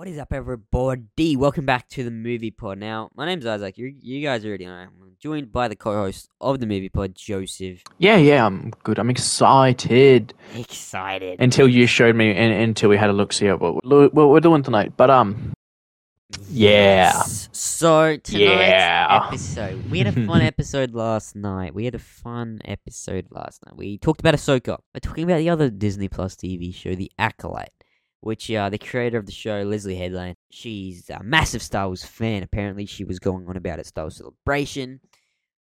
What is up, everybody? Welcome back to the Movie Pod. Now, my name's Isaac. You, you guys already know. I'm joined by the co-host of the Movie Pod, Joseph. Yeah, yeah, I'm good. I'm excited. Excited. Until you showed me, and until we had a look see at what we're, what we're doing tonight. But um, yeah. Yes. So tonight's Yeah. episode, we had a fun episode last night. We had a fun episode last night. We talked about Ahsoka. We're talking about the other Disney Plus TV show, The Acolyte, which uh, the creator of the show, Leslie Headland, she's a massive Star Wars fan. Apparently, she was going on about it Star Wars Celebration.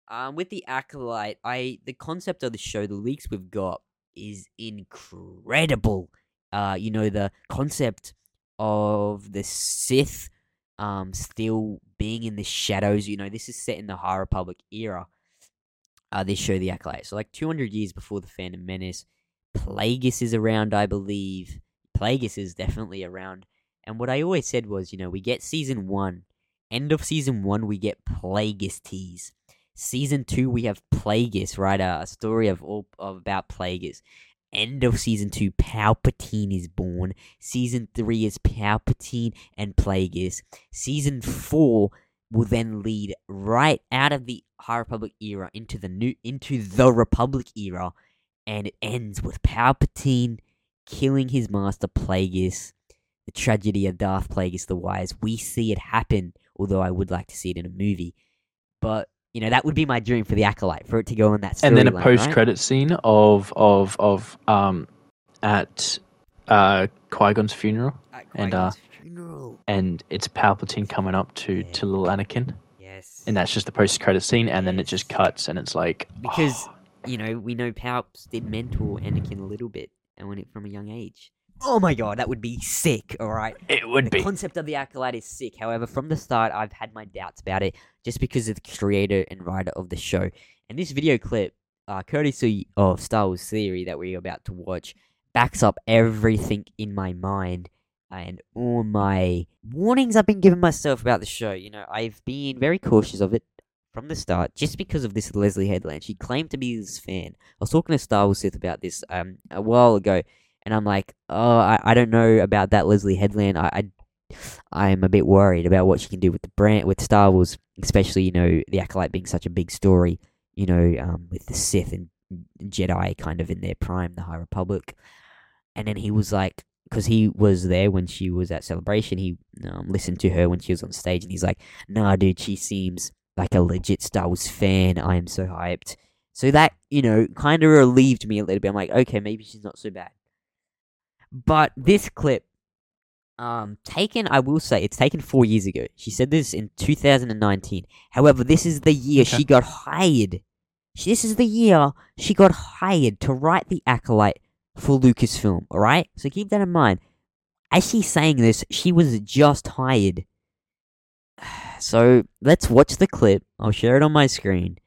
Um, with The Acolyte, I the concept of the show, the leaks we've got is incredible. Uh, you know the concept of the Sith um, still being in the shadows. You know, this is set in the High Republic era. Uh, this show, The Acolyte. So, like 200 years before the Phantom Menace, Plagueis is around, I believe. Plagueis is definitely around. And what I always said was, you know, we get season one. End of season one, we get Plagueis tease. Season two, we have Plagueis, right? A, a story of all of about Plagueis. End of season two, Palpatine is born. Season three is Palpatine and Plagueis. Season four will then lead right out of the High Republic era into the new into the Republic era, and it ends with Palpatine killing his master Plagueis. The tragedy of Darth Plagueis the Wise. We see it happen, although I would like to see it in a movie. But you know that would be my dream for the acolyte for it to go on that. Scene. And then a post right? credit scene of of of um at uh Qui Gon's funeral, and, uh, funeral. and it's Palpatine coming up to Yeah. to little Anakin, Yes. and that's just the post credit scene, and then it just cuts, and it's like because you know we know Palps did mentor Anakin a little bit and went it from a young age. Oh my god, that would be sick! All right, it would the be. concept of the acolyte is sick. However, from the start, I've had my doubts about it just because of the creator and writer of the show. And this video clip, uh, courtesy of Star Wars Theory that we're about to watch, backs up everything in my mind and all my warnings I've been giving myself about the show. You know, I've been very cautious of it from the start just because of this Leslie Headland. She claimed to be this fan. I was talking to Star Wars Sith about this um a while ago, and I'm like, oh, I, I don't know about that Leslie Headland. I, I I'm a bit worried about what she can do with the brand with Star Wars, especially you know the acolyte being such a big story. You know, um, with the Sith and Jedi kind of in their prime, the High Republic, and then he was like, because he was there when she was at Celebration, he um, listened to her when she was on stage, and he's like, "Nah, dude, she seems like a legit Star Wars fan. I am so hyped." So that you know kind of relieved me a little bit. I'm like, okay, maybe she's not so bad. But this clip, um, taken, I will say, it's taken four years ago. She said this in 2019. However, this is the year Okay. she got hired. This is the year she got hired to write the acolyte for Lucasfilm. All right, so keep that in mind. As she's saying this, she was just hired. So let's watch the clip. I'll share it on my screen,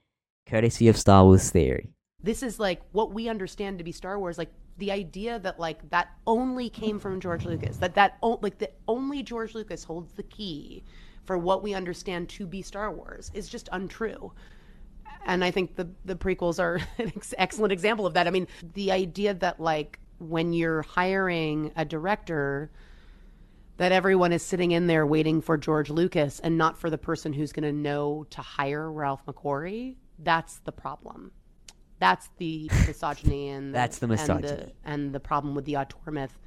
courtesy of Star Wars Theory. this is like what we understand to be Star Wars. Like the idea that like that only came from George Lucas. That that o- like that only George Lucas holds the key for what we understand to be Star Wars is just untrue. And I think the the prequels are an ex- excellent example of that. I mean, the idea that like when you're hiring a director that everyone is sitting in there waiting for George Lucas and not for the person who's going to know to hire Ralph McQuarrie, that's the problem. That's the misogyny and the, That's the and misogyny. and the problem with the auteur myth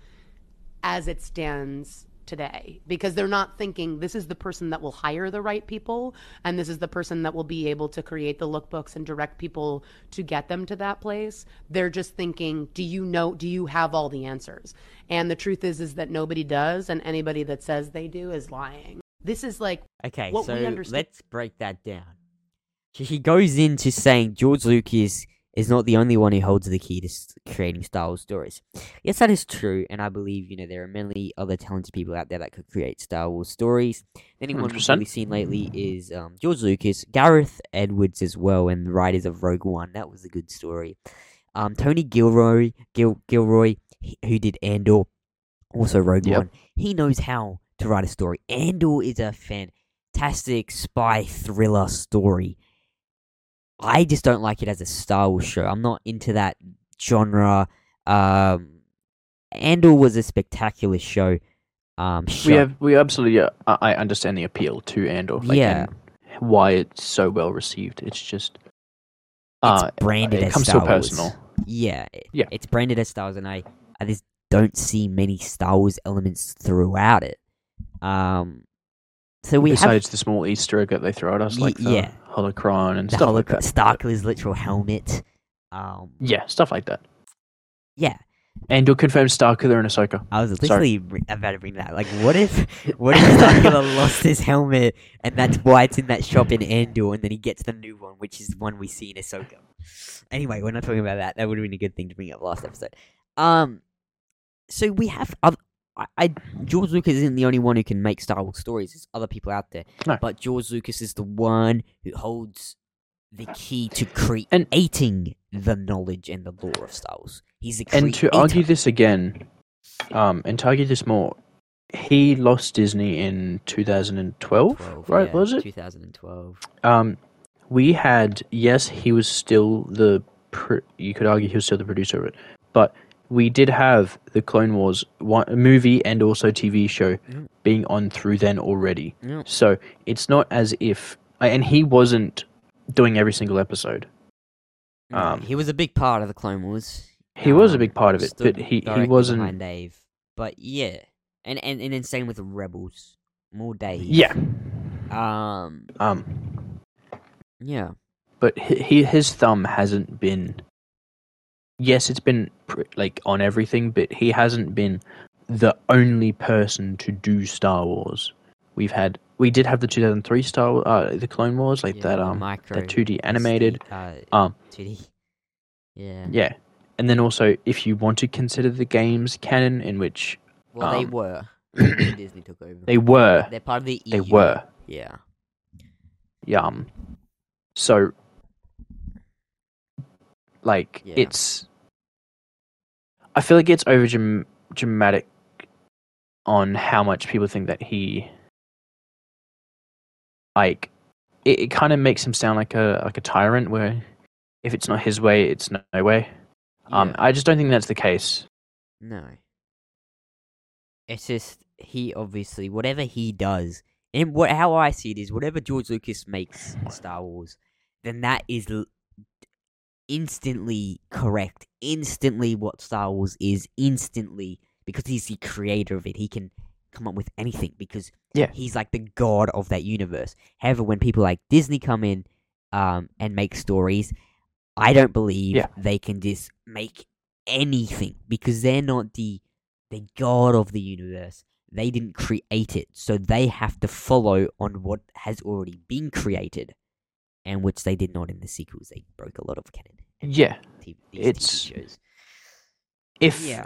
as it stands today because they're not thinking this is the person that will hire the right people and this is the person that will be able to create the lookbooks and direct people to get them to that place. They're just thinking do you know do you have all the answers? And the truth is is that nobody does and anybody that says they do is lying. This is like Okay, so let's break that down. So he goes into saying George Lucas is not the only one who holds the key to creating Star Wars stories. Yes, that is true, and I believe you know there are many other talented people out there that could create Star Wars stories. Anyone we've really seen lately is um, George Lucas, Gareth Edwards as well, and the writers of Rogue One. That was a good story. Um, Tony Gilroy, Gil, Gilroy, who did Andor, also Rogue Yep. One. He knows how to write a story. Andor is a fantastic spy thriller story. I just don't like it as a Star Wars show. I'm not into that genre. Um, Andor was a spectacular show. um show. We have we absolutely uh, I I understand the appeal to Andor. Like, Yeah. and why it's so well received. It's just It's uh, branded it as comes Star so Wars. personal. Yeah, it- Yeah. It's branded as Star Wars, and I, I just don't see many Star Wars elements throughout it. Um, so we have Besides the small Easter egg that they throw at us, like the yeah. holocron and the stuff like holoc- that. Starkiller's literal helmet. Um, Yeah, stuff like that. yeah, And you'll confirm Starkiller and Ahsoka. I was literally br- about to bring that. Like, what if, what if Starkiller lost his helmet, and that's why it's in that shop in Andor, and then he gets the new one, which is the one we see in Ahsoka. Anyway, we're not talking about that. That would have been a good thing to bring up last episode. Um, so we have other. I, I George Lucas isn't the only one who can make Star Wars stories. There's other people out there, No. but George Lucas is the one who holds the key to And- creating the knowledge and the lore of Star Wars. He's the creator. And to argue this again, um, and to argue this more, he lost Disney in 2012, 12, right? yeah, Was it? 2012? Um, we had yes, he was still the. Pr- you could argue he was still the producer of it, but we did have the Clone Wars one, movie and also TV show Mm. being on through then already. So it's not as if, and he wasn't doing every single episode. Um, he was a big part of the Clone Wars. He was a Um, big part of it, but he, he wasn't. behind Dave. But yeah, and and and then same with Rebels. More Dave. Yeah. Um. Um, Yeah. but he his thumb hasn't been. Yes, it's been pr- like on everything, but he hasn't been the only person to do Star Wars. We've had we did have the 2003 Star uh the Clone Wars like yeah, that um micro that 2D animated uh, um 2D. Yeah. yeah, and then also if you want to consider the games canon in which Well, they um, were. Disney took over. they were They're part of the EU. they were Yeah. Yum. So, like, Yeah. it's. I feel like it's over dramatic on how much people think that he. Like, it, it kind of makes him sound like a like a tyrant. Where, if it's not his way, it's no, no way. Um, I just don't think that's the case. No. It's just he obviously whatever he does, and what how I see it is whatever George Lucas makes Star Wars, then that is instantly correct, instantly what Star Wars is, instantly because he's the creator of it. He can come up with anything because Yeah. he's like the god of that universe. However, when people like Disney come in um, and make stories, I don't believe Yeah. they can just make anything because they're not the the god of the universe. They didn't create it, so they have to follow on what has already been created, and which they did not in the sequels. They broke a lot of canon. Yeah, TV, these it's- TV shows. if Yeah,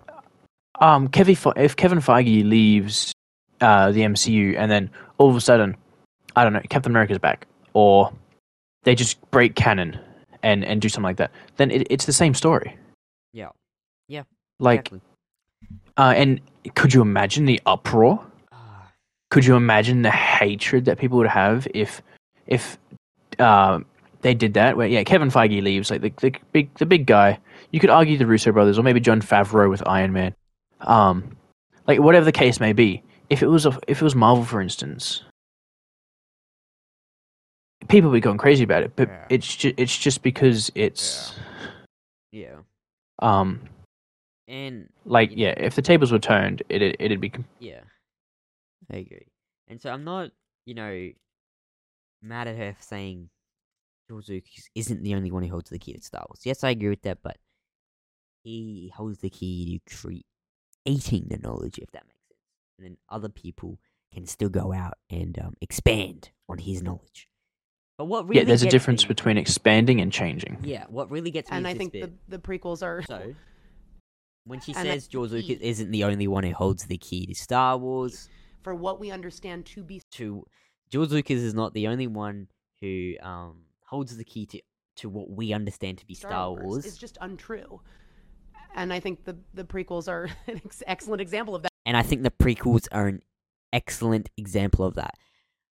um Kevin Fe- if Kevin Feige leaves uh the MCU and then all of a sudden I don't know Captain America's back or they just break canon and and do something like that then it, it's the same story yeah, yeah, like exactly. uh and could you imagine the uproar Ah, could you imagine the hatred that people would have if if uh, they did that where yeah Kevin Feige leaves like the, the big the big guy. You could argue the Russo brothers or maybe Jon Favreau with Iron Man. Um like whatever the case may be if it was a, if it was Marvel for instance people would be going crazy about it but Yeah. it's just it's just because it's yeah, um and like yeah if the tables were turned it it it'd be Yeah, I agree. And so I'm not, you know, mad at her for saying George Lucas isn't the only one who holds the key to Star Wars. Yes, I agree with that, but he holds the key to creating the knowledge, if that makes sense. And then other people can still go out and um, expand on his knowledge. But what really yeah there's a difference me- between expanding and changing yeah, what really gets me and is I this think bit. the, the prequels are So, when she And says the George Lucas isn't the only one who holds the key to Star Wars, for what we understand to be to George Lucas is not the only one who um holds the key to to what we understand to be Star, Wars. It's just untrue. And I think the the prequels are an ex- excellent example of that. And I think the prequels are an excellent example of that.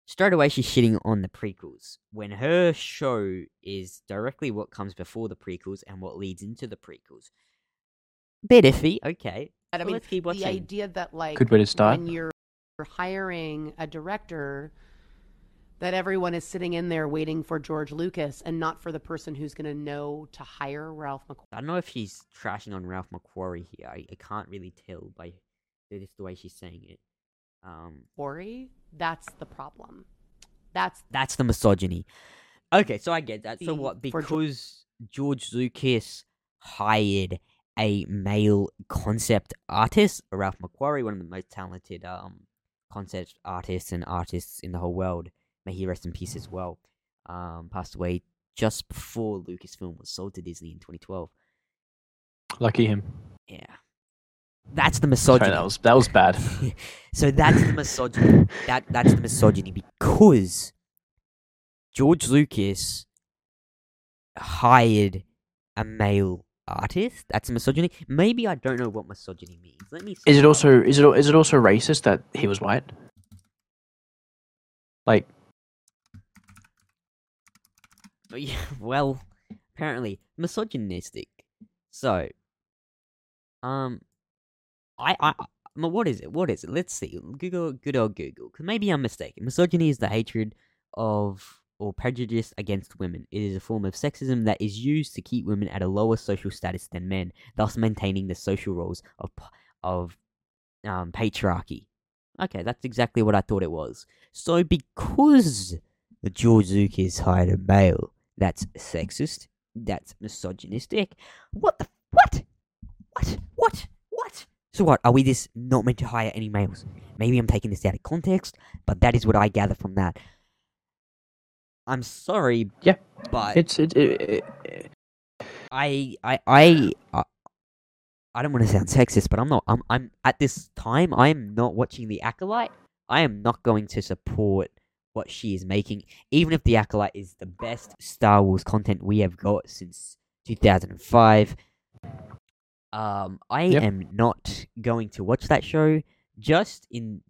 Straight away, she's shitting on the prequels when her show is directly what comes before the prequels and what leads into the prequels. Bit iffy, okay. But I So mean, let's keep the idea that like good way to start when you're hiring a director that everyone is sitting in there waiting for George Lucas and not for the person who's going to know to hire Ralph McQuarrie. I don't know if she's trashing on Ralph McQuarrie here. I, I can't really tell by just the way she's saying it. Um, That's the problem. That's that's the misogyny. Okay, so I get that. So what? Because George Lucas hired a male concept artist, Ralph McQuarrie, one of the most talented um concept artists and artists in the whole world. May he rest in peace as well. Um, passed away just before Lucasfilm was sold to Disney in 2012. Lucky him. Yeah, that's the Sorry, misogyny. that was that was bad. so that's the misogyny. that that's the misogyny because George Lucas hired a male artist. That's misogyny. Maybe I don't know what misogyny means. Let me. Is it also is it is it also racist that he was white? Like Oh, yeah, well, apparently misogynistic. So, um, I, I, I- what is it? What is it? Let's see. Google, good old Google. 'cause maybe I'm mistaken. Misogyny is the hatred of or prejudice against women. It is a form of sexism that is used to keep women at a lower social status than men, thus maintaining the social roles of of um, patriarchy. Okay, that's exactly what I thought it was. So, because George Lucas hired a male that's sexist, that's misogynistic. What the what? What? What? What? So what? Are we just not meant to hire any males? Maybe I'm taking this out of context, but that is what I gather from that. I'm sorry. Yeah, but it's it, it, it, I I I I, I don't want to sound sexist, but I'm not. I'm I'm at this time. I am not watching the acolyte. I am not going to support what she is making, even if the acolyte is the best Star Wars content we have got since 2005. Um, I Yep. am not going to watch that show just in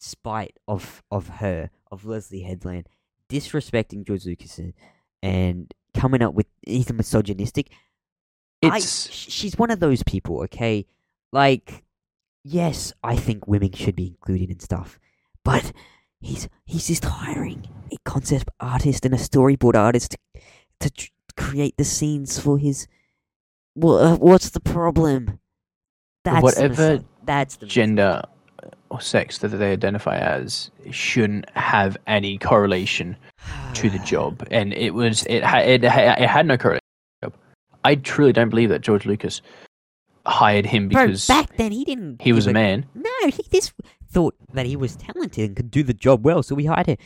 spite of of her of Leslie Headland disrespecting George Lucas and coming up with he's misogynistic. It's sh- she's one of those people, okay? Like, yes, I think women should be included in stuff, but he's he's just hiring a concept artist and a storyboard artist to, to create the scenes for his. Well, uh, what's the problem? That's Whatever miso- that's the gender or sex that they identify as shouldn't have any correlation to the job, and it was it ha- it, ha- it had no correlation. I truly don't believe that George Lucas hired him Bro, because back then he didn't. he was a man. No, he just thought that he was talented and could do the job well, so we hired him.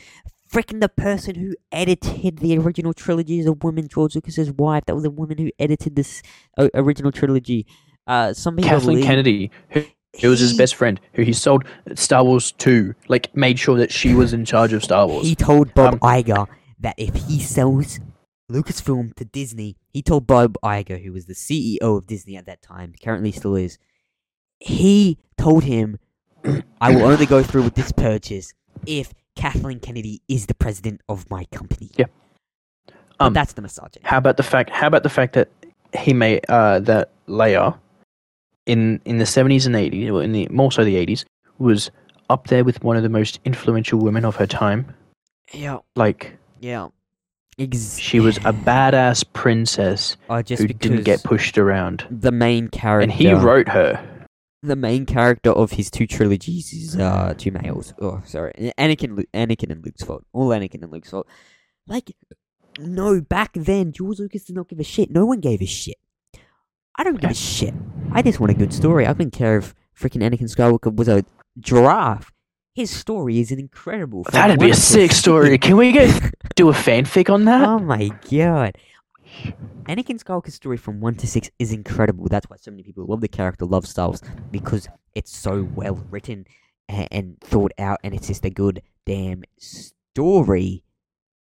Freaking the person who edited the original trilogy is a woman, George Lucas's wife. That was the woman who edited this uh, original trilogy. Uh, some people Kathleen believe Kennedy, who, who was his best friend, who he sold Star Wars to, like made sure that she was in charge of Star Wars. He told Bob Um, Iger that if he sells Lucasfilm to Disney, he told Bob Iger, who was the CEO of Disney at that time, currently still is, he told him, I will only go through with this purchase if Kathleen Kennedy is the president of my company. Yeah. Um, that's the misogyny. How about the fact? How about the fact that he made uh, that Leia in in the seventies and eighties, well, in the more so the eighties, was up there with one of the most influential women of her time. Yeah, Like yeah. Ex- she was a badass princess Oh, just who didn't get pushed around, the main character and he wrote her. The main character of his two trilogies is uh two males. Oh, sorry, Anakin, Lu- Anakin and Luke's fault. All Anakin and Luke's fault. Like, no, back then George Lucas did not give a shit. No one gave a shit. I don't give a shit. I just want a good story. I don't care if freaking Anakin Skywalker was a giraffe. His story is an incredible. That'd be a sick story. Can we get do a fanfic on that? Oh my god. Anakin Skywalker's story from 1 to 6 is incredible. That's why so many people love the character, love Star Wars, because it's so well written and, and thought out, and it's just a good damn story.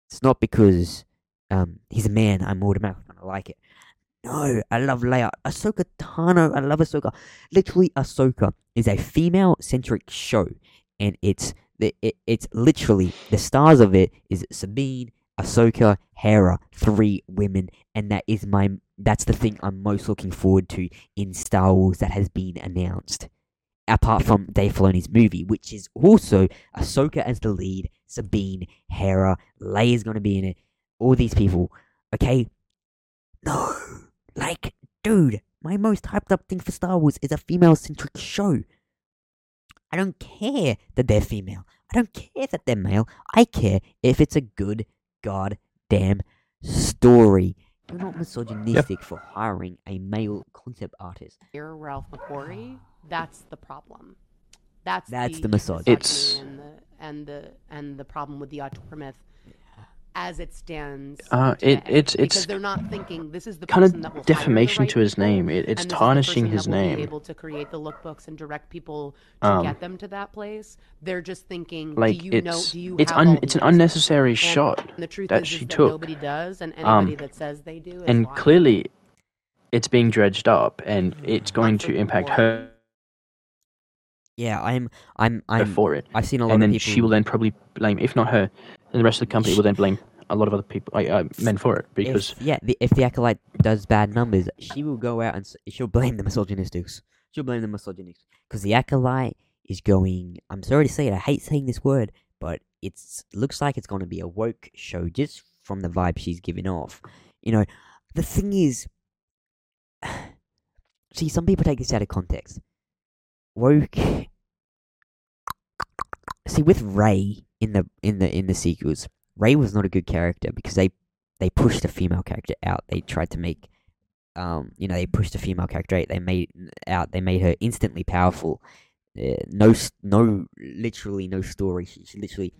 It's not because um, he's a man, I'm automatically gonna like it. No, I love Leia. Ahsoka Tano, I love Ahsoka. Literally, Ahsoka is a female centric show, and it's it, it's literally the stars of it is Sabine, Ahsoka, Hera, three women, and that is my that's the thing I'm most looking forward to in Star Wars that has been announced. apart from Dave Filoni's movie, which is also Ahsoka as the lead, Sabine, Hera, Leia's gonna be in it, all these people. Okay, no, like, dude, my most hyped up thing for Star Wars is a female centric show. I don't care that they're female. I don't care that they're male. I care if it's a good goddamn story. You're not misogynistic for hiring a male concept artist. You're Ralph McQuarrie. That's the problem. That's That's the misogyny. It's- and the and the and the problem with the auteur myth as it stands. Uh, it- it's- because it's they're not thinking this is the kind of that will defamation right to his name. It- it's and this is the tarnishing his name. Able to create the lookbooks and direct people to Um, get them to that place. They're just thinking, Like do you it's know? Do you it's un, it's an unnecessary And shot the truth that is, she is that took. nobody does, and Um, anybody that says they do is and lying. clearly it's being dredged up and it's going Not to impact her Yeah, I'm, I'm, I'm. for it. I've seen a lot And of then people. she will then probably blame, if not her, then the rest of the company will then blame a lot of other people, like uh, men for it because if, yeah, the, if the acolyte does bad numbers, she will go out and s- she'll blame the misogynistics. She'll blame the misogynists because the acolyte is going. I'm sorry to say it. I hate saying this word, but it's looks like it's going to be a woke show just from the vibe she's giving off. You know, the thing is, see, some people take this out of context. Woke. See, with Rey in the in the in the sequels, Rey was not a good character because they they pushed a female character out. They tried to make, um, you know, they pushed a female character out. They made out. They made her instantly powerful. Uh, no, no, literally no story. She, she literally,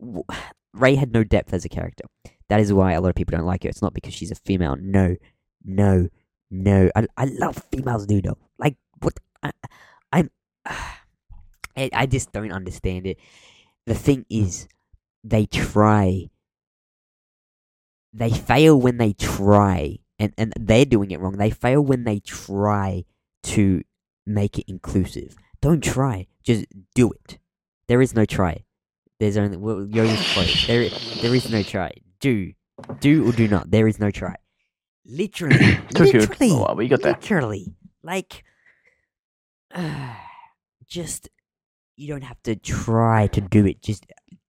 w- Rey had no depth as a character. That is why a lot of people don't like her. It's not because she's a female. No, no, no. I I love females, though. Like what? I, I'm. I, I just don't understand it. The thing is, they try. They fail when they try and, and they're doing it wrong. They fail when they try to make it inclusive. Don't try. Just do it. There is no try. There's only well, Yoda's quote. There there is no try. Do. Do or do not. There is no try. Literally. Literally. but you got there. literally. Like just you don't have to try to do it just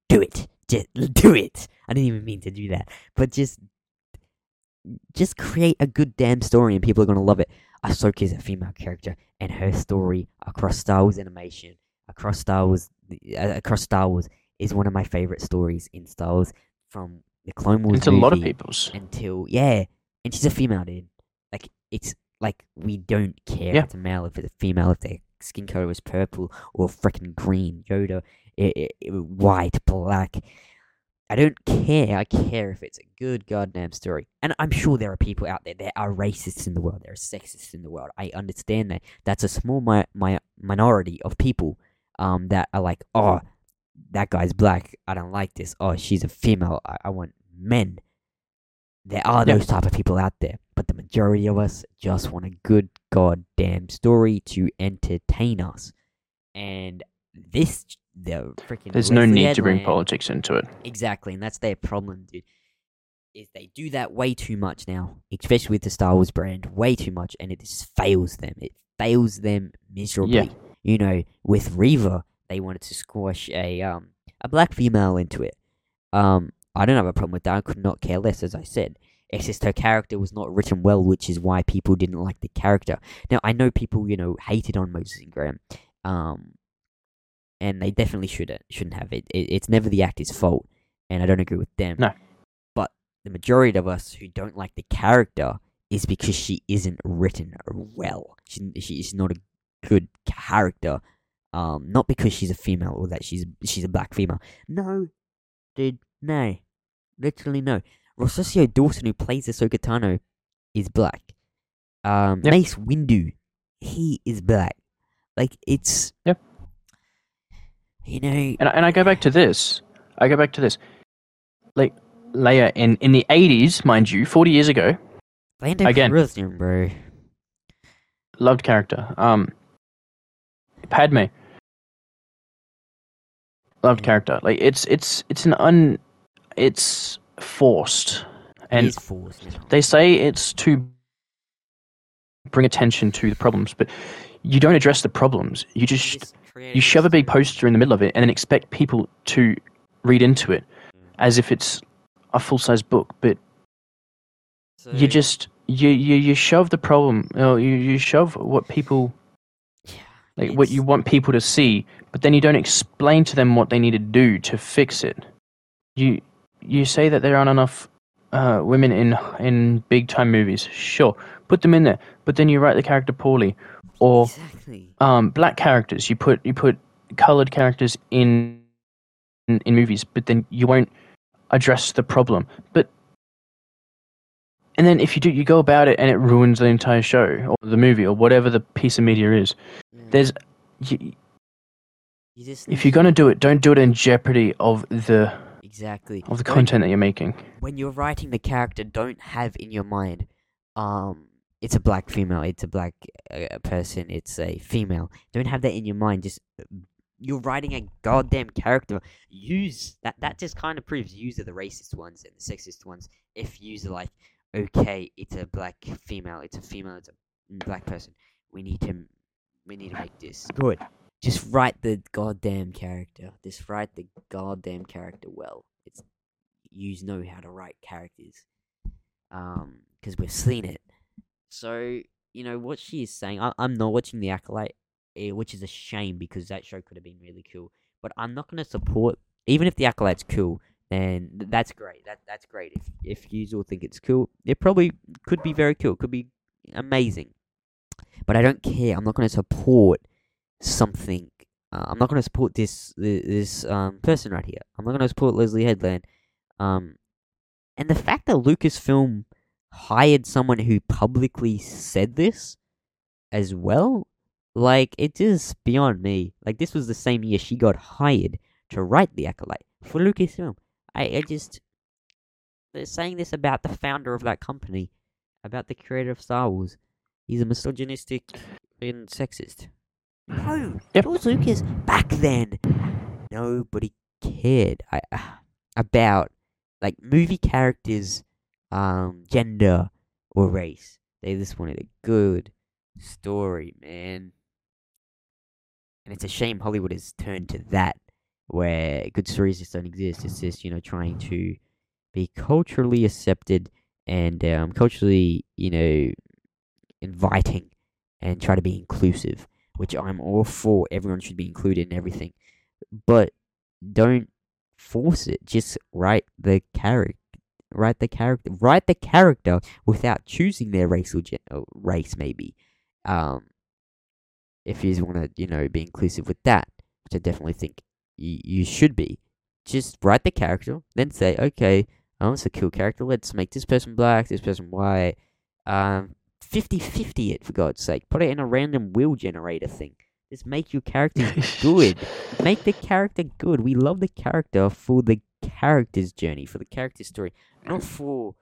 do it just do it i didn't even mean to do that but just just create a good damn story and people are going to love it ahsoka is a female character and her story across star wars animation across star wars uh, across star wars is one of my favorite stories in star wars from the clone wars it's a lot of people's. until yeah, and she's a female, dude. Like it's like we don't care Yeah. if it's a male, if it's a female, if their skin color is purple or freaking green, Yoda, i i i- white, black. I don't care. I care if it's a good goddamn story. And I'm sure there are people out there that are racists in the world. There are sexists in the world. I understand that. That's a small mi- mi- minority of people um, that are like, oh, that guy's black. I don't like this. Oh, she's a female. I, I want men. There are those type of people out there, but the majority of us just want a good goddamn story to entertain us. And this, the freaking There's no need to bring politics into it. Exactly, and that's their problem, dude. Is they do that way too much now, especially with the Star Wars brand, way too much, and it just fails them. It fails them miserably. Yeah. You know, with Reva, they wanted to squash a um a black female into it. Um, I don't have a problem with that. I could not care less, as I said. It's just her character was not written well, which is why people didn't like the character. Now I know people, you know, hated on Moses Ingram, um, and they definitely shouldn't shouldn't have it. it. It's never the actor's fault, and I don't agree with them. No. But the majority of us who don't like the character is because she isn't written well. She she is not a good character. Um, not because she's a female or that she's she's a black female. No, dude, no, literally no. Rosario Dawson, who plays the Tano, is black. Um, Yep. Mace Windu, he is black. Like it's Yep. You know, And I- and I go back to this. I go back to this. Like Leia in in the 80s, mind you, 40 years ago, Lando again. Calrissian, bro. loved character. Um, Padme, loved Yeah. character. Like it's it's it's an un, it's forced, and forced they say it's to bring attention to the problems, but you don't address the problems. You just you shove a big poster in the middle of it and then expect people to read into it as if it's a full size book. But you just you, you you shove the problem. You, know, you you shove what people Yeah, like what you want people to see, but then you don't explain to them what they need to do to fix it. You you say that there aren't enough uh, women in in big time movies. Sure, put them in there, but then you write the character poorly, or exactly. um, black characters. You put you put colored characters in, in in movies, but then you won't address the problem. But and then if you do, you go about it and it ruins the entire show or the movie or whatever the piece of media is. Yeah. There's you, You just if you're gonna do it, don't do it in jeopardy of the exactly of the content that you're making. when you're writing the character, don't have in your mind, um, it's a black female, it's a black uh, person, it's a female. Don't have that in your mind. Just uh, you're writing a goddamn character. Use that. That just kind of proves use are the racist ones and the sexist ones. If use are like, okay, it's a black female, it's a female, it's a black person. We need to, we need to make this good. Just write the goddamn character. Just write the goddamn character well. It's yous know how to write characters um because we've seen it. So you know what she is saying I- i'm not watching the acolyte eh, which is a shame because that show could have been really cool but i'm not going to support even if the acolyte's cool then that's great. That that's great. If if you all think it's cool it probably could be very cool. Could be amazing. But i don't care. I'm not going to support something uh, i'm not going to support this this um person right here i'm not going to support leslie headland um, and the fact that Lucasfilm hired someone who publicly said this as well, like it is beyond me. Like this was the same year she got hired to write the acolyte for Lucasfilm. I, I just they're saying this about the founder of that company, about the creator of Star Wars. He's a misogynistic and sexist. No, Yep. George Lucas back then, nobody cared I, about like movie characters, um, gender or race. They just wanted a good story, man. And it's a shame Hollywood has turned to that, where good stories just don't exist. It's just you know trying to be culturally accepted and um, culturally you know inviting and try to be inclusive, which I'm all for. Everyone should be included in everything, but don't force it. Just write the character. Write the character. Write the character without choosing their race or gen- uh, race, maybe. Um, if you want to, you know, be inclusive with that, which I definitely think y- you should be. Just write the character, then say, okay, oh, it's a cool character. Let's make this person black, this person white. Um, 50-50 it for God's sake. Put it in a random wheel generator thing. Just make your characters good. Make the character good. We love the character for the character's journey, for the character's story, not for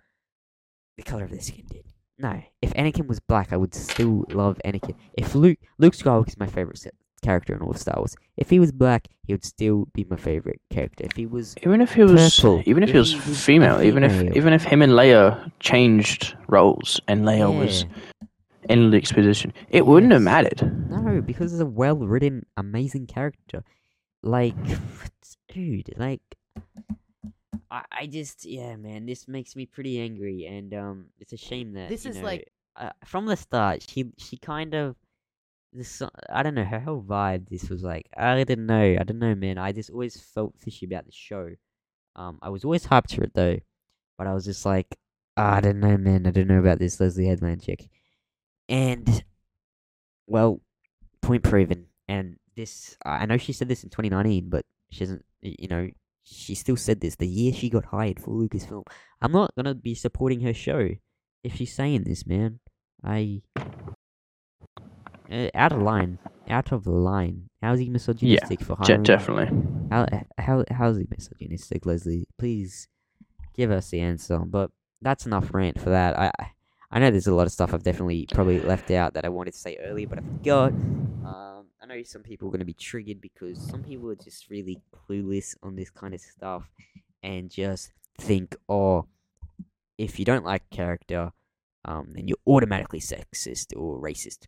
the color of their skin, dude. No, if Anakin was black, I would still love Anakin. If Luke, Luke Skywalker is my favorite character in all of Star Wars. If he was black, he would still be my favorite character. If he was, Even if he was, Purple. even if If he was he was a female, even if even if him and Leia changed roles and Leia was in Luke's position, it wouldn't have mattered. No, because it's a well written, amazing character. Like, dude, like, I, I just, yeah, man, this makes me pretty angry, and um, it's a shame that This you is know, like- uh, from the start, she she kind of this I don't know her whole vibe. This was like I didn't know, I don't know, man. I just always felt fishy about the show. Um, I was always hyped for it though, but I was just like, "Ah, I don't know, man. I don't know about this Leslie Headland chick, and well, point proven. And this, I know she said this in 2019, but she hasn't, you know, she still said this the year she got hired for Lucasfilm. I'm not gonna be supporting her show if she's saying this, man. I. Uh, out of line. Out of line. How's he misogynistic for De- hiring? definitely. How how how's he misogynistic, Leslie? Please give us the answer. But that's enough rant for that. I I- I know there's a lot of stuff I've definitely probably left out that I wanted to say earlier, but I forgot. Um, I know some people are going to be triggered because some people are just really clueless on this kind of stuff and just think, oh, if you don't like character, um, then you're automatically sexist or racist.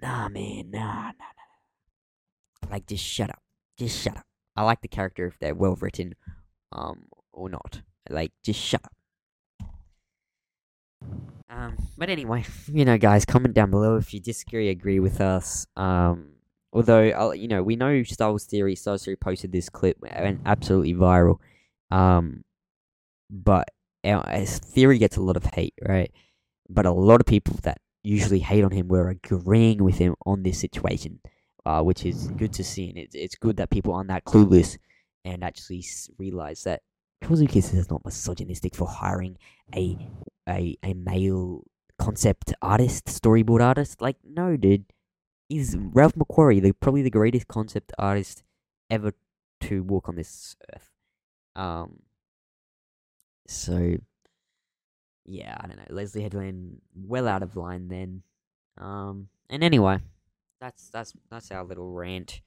Nah, man, nah, nah, nah. Like, just shut up. Just shut up. I like the character if they're well written, um, or not. Like, just shut up. Um, but anyway, you know, guys, comment down below if you disagree, agree with us. Um, although, uh, you know, we know Wars Theory, Wars Theory posted this clip and absolutely viral. Um, but his theory gets a lot of hate, right? But a lot of people that usually hate on him were agreeing with him on this situation, uh, which is good to see. And it's, it's good that people aren't that clueless and actually realize that Lucas is not misogynistic for hiring a a a male concept artist, storyboard artist. Like, no, dude. Is Ralph McQuarrie, the probably the greatest concept artist ever to walk on this earth. Um. So, yeah, I don't know. Leslie Headland, well out of line then. Um. And anyway, that's that's that's our little rant.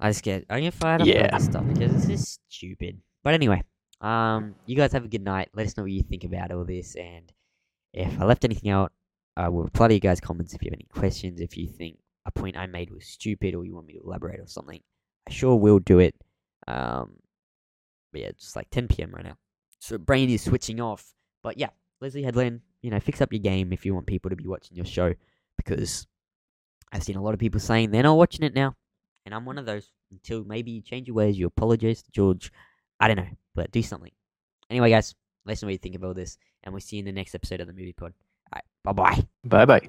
I just get I get fired up Yeah. about this stuff because it's just stupid. But anyway, um, you guys have a good night. Let us know what you think about all this, and if I left anything out, I will reply to you guys' comments if you have any questions. If you think a point I made was stupid or you want me to elaborate or something, I sure will do it. Um, but yeah, it's like 10 p.m. right now, so brain is switching off. But yeah, Leslie Headland, you know, fix up your game if you want people to be watching your show because I've seen a lot of people saying they're not watching it now, and I'm one of those. Until maybe you change your ways, you apologize to George. I don't know, but do something. Anyway, guys, let us know what you think about this, and we'll see you in the next episode of the Movie Pod. Alright, bye bye. Bye bye.